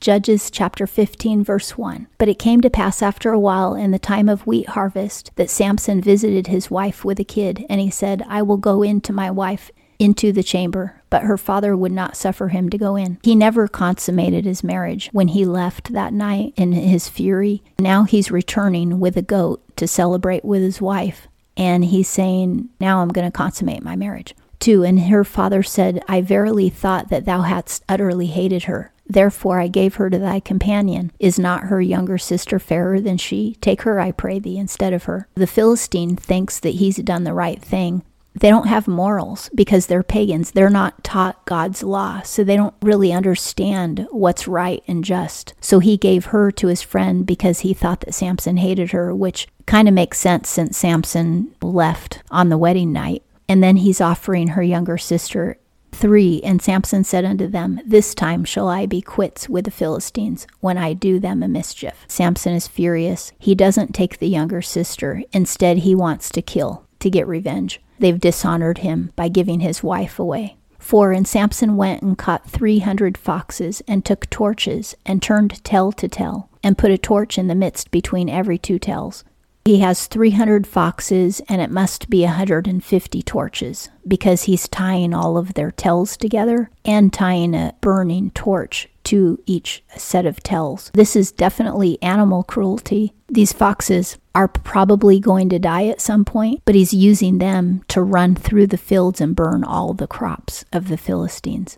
Judges chapter 15, verse 1. But it came to pass after a while in the time of wheat harvest that Samson visited his wife with a kid, and he said, I will go in to my wife into the chamber, but her father would not suffer him to go in. He never consummated his marriage when he left that night in his fury. Now he's returning with a goat to celebrate with his wife, and he's saying, Now I'm going to consummate my marriage. 2. And her father said, I verily thought that thou hadst utterly hated her. Therefore I gave her to thy companion. Is not her younger sister fairer than she? Take her, I pray thee, instead of her. The Philistine thinks that he's done the right thing, they don't have morals because they're pagans. They're not taught God's law, so they don't really understand what's right and just. So he gave her to his friend because he thought that Samson hated her, which kind of makes sense since Samson left on the wedding night. And then he's offering her younger sister. 3 And Samson said unto them, This time shall I be quits with the Philistines, when I do them a mischief. Samson is furious. He doesn't take the younger sister. Instead, he wants to kill, to get revenge. They've dishonored him by giving his wife away. 4. And Samson went and caught three hundred foxes, and took torches, and turned tell to tell, and put a torch in the midst between every two tells. He has 300 foxes, and it must be a 150 torches, because he's tying all of their tells together and tying a burning torch to each set of tells. This is definitely animal cruelty. These foxes are probably going to die at some point, but he's using them to run through the fields and burn all the crops of the Philistines.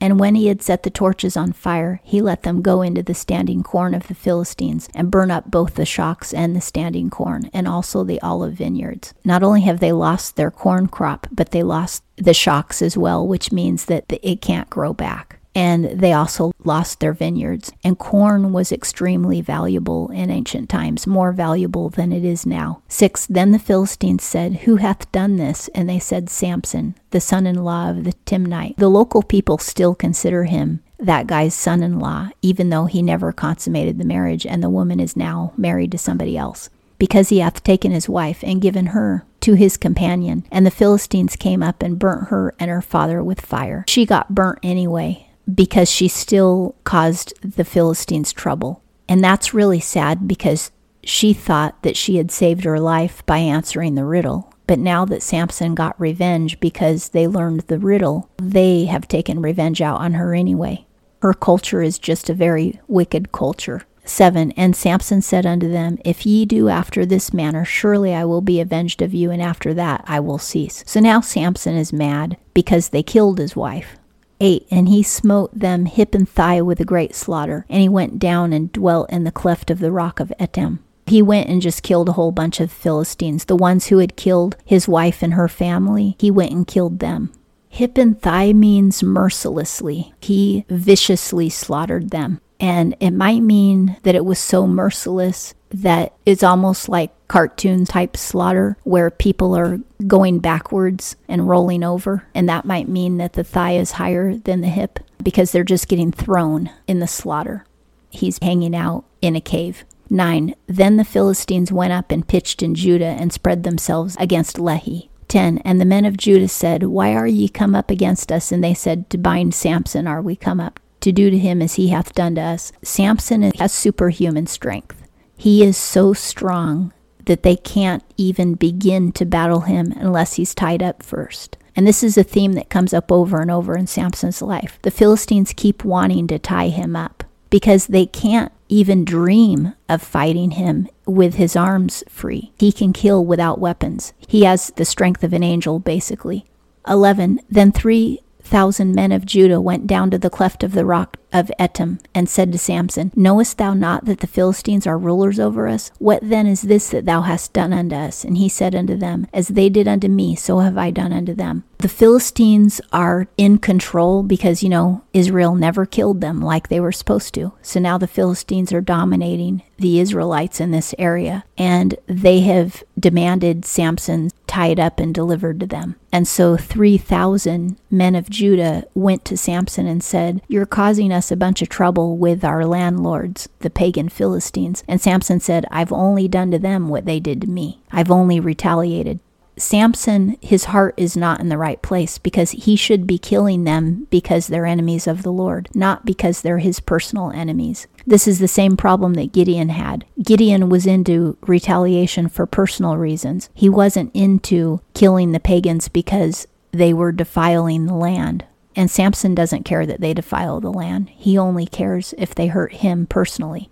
And when he had set the torches on fire, he let them go into the standing corn of the Philistines and burn up both the shocks and the standing corn, and also the olive vineyards. Not only have they lost their corn crop, but they lost the shocks as well, which means that it can't grow back and they also lost their vineyards. And corn was extremely valuable in ancient times, more valuable than it is now. 6. Then the Philistines said, Who hath done this? And they said, Samson, the son in law of the Timnite. The local people still consider him that guy's son in law, even though he never consummated the marriage and the woman is now married to somebody else. Because he hath taken his wife and given her to his companion. And the Philistines came up and burnt her and her father with fire. She got burnt anyway, because she still caused the Philistines trouble. And that's really sad because she thought that she had saved her life by answering the riddle. But now that Samson got revenge because they learned the riddle, they have taken revenge out on her anyway. Her culture is just a very wicked culture. 7 And Samson said unto them, If ye do after this manner, surely I will be avenged of you, and after that I will cease. So now Samson is mad because they killed his wife. 8 And he smote them hip and thigh with a great slaughter, and he went down and dwelt in the cleft of the rock of Etam. He went and just killed a whole bunch of Philistines. The ones who had killed his wife and her family, he went and killed them. Hip and thigh means mercilessly. He viciously slaughtered them. And it might mean that it was so merciless that it's almost like cartoon type slaughter where people are going backwards and rolling over. And that might mean that the thigh is higher than the hip because they're just getting thrown in the slaughter. He's hanging out in a cave. 9. Then the Philistines went up and pitched in Judah and spread themselves against Lehi. 10. And the men of Judah said, Why are ye come up against us? And they said, To bind Samson are we come up, to do to him as he hath done to us. Samson has superhuman strength. He is so strong that they can't even begin to battle him unless he's tied up first. And this is a theme that comes up over and over in Samson's life. The Philistines keep wanting to tie him up because they can't even dream of fighting him with his arms free. He can kill without weapons. He has the strength of an angel, basically. 11. Then three thousand men of Judah went down to the cleft of the rock of Etam, and said to Samson, Knowest thou not that the Philistines are rulers over us? What then is this that thou hast done unto us? And he said unto them, As they did unto me, so have I done unto them. The Philistines are in control because, you know, Israel never killed them like they were supposed to. So now the Philistines are dominating the Israelites in this area, and they have demanded Samson tied up and delivered to them. And so 3,000 men of Judah went to Samson and said, You're causing us a bunch of trouble with our landlords, the pagan Philistines. And Samson said, I've only done to them what they did to me. I've only retaliated. Samson, his heart is not in the right place because he should be killing them because they're enemies of the Lord, not because they're his personal enemies. This is the same problem that Gideon had. Gideon was into retaliation for personal reasons. He wasn't into killing the pagans because they were defiling the land. And Samson doesn't care that they defile the land. He only cares if they hurt him personally.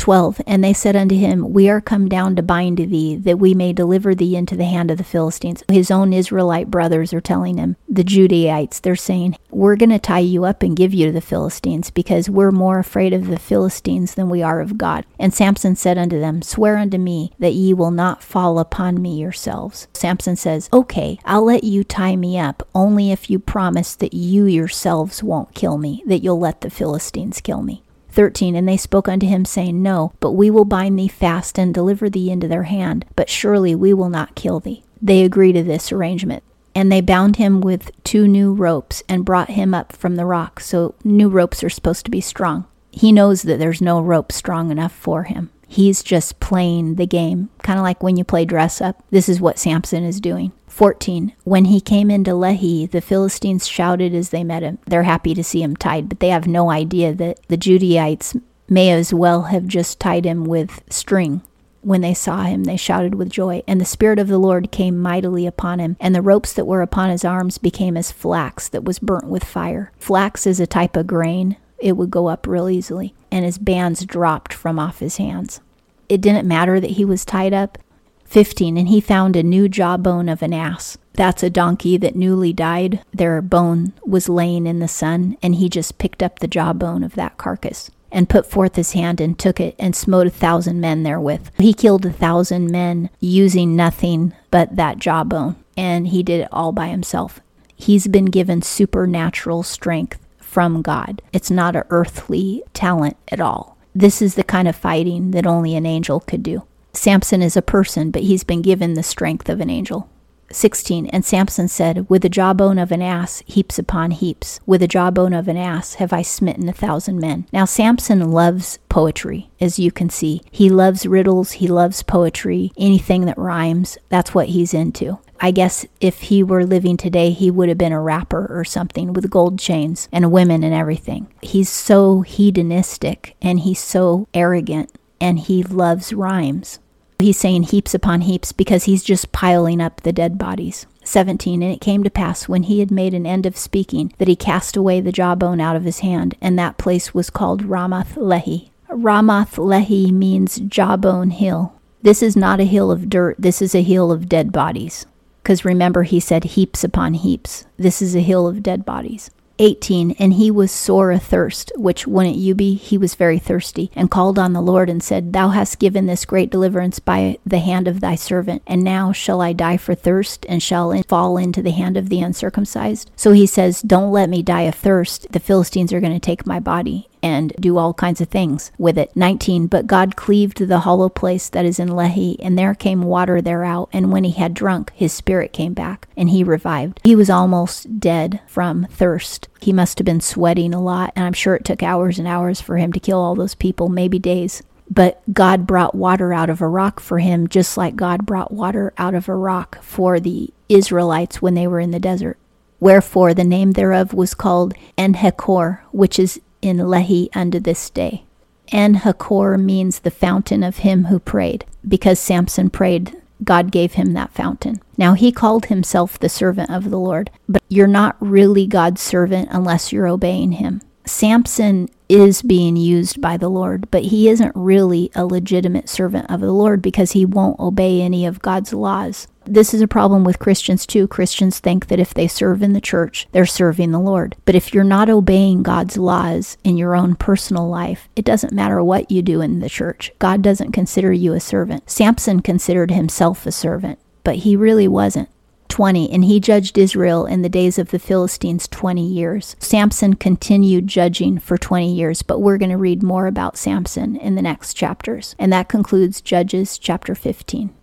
12 And they said unto him, We are come down to bind thee, that we may deliver thee into the hand of the Philistines. His own Israelite brothers are telling him, the Judaites, they're saying, We're going to tie you up and give you to the Philistines, because we're more afraid of the Philistines than we are of God. And Samson said unto them, Swear unto me that ye will not fall upon me yourselves. Samson says, Okay, I'll let you tie me up, only if you promise that you yourselves won't kill me, that you'll let the Philistines kill me. 13 And they spoke unto him, saying, No, but we will bind thee fast and deliver thee into their hand, but surely we will not kill thee. They agree to this arrangement. And they bound him with two new ropes and brought him up from the rock. So new ropes are supposed to be strong. He knows that there's no rope strong enough for him. He's just playing the game, kind of like when you play dress up. This is what Samson is doing. 14. When he came into Lehi, the Philistines shouted as they met him. They're happy to see him tied, but they have no idea that the Judaites may as well have just tied him with string. When they saw him, they shouted with joy. And the Spirit of the Lord came mightily upon him, and the ropes that were upon his arms became as flax that was burnt with fire. Flax is a type of grain, it would go up real easily, and his bands dropped from off his hands. It didn't matter that he was tied up. 15. And he found a new jawbone of an ass. That's a donkey that newly died. Their bone was laying in the sun, and he just picked up the jawbone of that carcass and put forth his hand and took it and smote a thousand men therewith. He killed a thousand men using nothing but that jawbone, and he did it all by himself. He's been given supernatural strength from God. It's not an earthly talent at all. This is the kind of fighting that only an angel could do. Samson is a person, but he's been given the strength of an angel. 16. And Samson said, With the jawbone of an ass, heaps upon heaps. With the jawbone of an ass have I smitten a thousand men. Now, Samson loves poetry, as you can see. He loves riddles, he loves poetry, anything that rhymes. That's what he's into. I guess if he were living today, he would have been a rapper or something with gold chains and women and everything. He's so hedonistic and he's so arrogant and he loves rhymes. He's saying heaps upon heaps because he's just piling up the dead bodies. 17 And it came to pass when he had made an end of speaking that he cast away the jawbone out of his hand, and that place was called Ramath Lehi. Ramath Lehi means jawbone hill. This is not a hill of dirt, this is a hill of dead bodies. Because remember, he said heaps upon heaps. This is a hill of dead bodies. 18 And he was sore athirst, which wouldn't you be? He was very thirsty, and called on the Lord and said, Thou hast given this great deliverance by the hand of thy servant, and now shall I die for thirst, and shall in- fall into the hand of the uncircumcised? So he says, Don't let me die of thirst. The Philistines are going to take my body and do all kinds of things with it. 19. But God cleaved the hollow place that is in Lehi, and there came water thereout. And when he had drunk, his spirit came back, and he revived. He was almost dead from thirst. He must have been sweating a lot, and I'm sure it took hours and hours for him to kill all those people, maybe days. But God brought water out of a rock for him, just like God brought water out of a rock for the Israelites when they were in the desert. Wherefore the name thereof was called En-hakkore, which is in Lehi unto this day. En-hakkore means the fountain of him who prayed. Because Samson prayed, God gave him that fountain. Now he called himself the servant of the Lord, but you're not really God's servant unless you're obeying him. Samson is being used by the Lord, but he isn't really a legitimate servant of the Lord because he won't obey any of God's laws. This is a problem with Christians too. Christians think that if they serve in the church, they're serving the Lord. But if you're not obeying God's laws in your own personal life, it doesn't matter what you do in the church. God doesn't consider you a servant. Samson considered himself a servant, but he really wasn't. 20 and he judged Israel in the days of the Philistines 20 years. Samson continued judging for 20 years, but we're going to read more about Samson in the next chapters. And that concludes Judges chapter 15.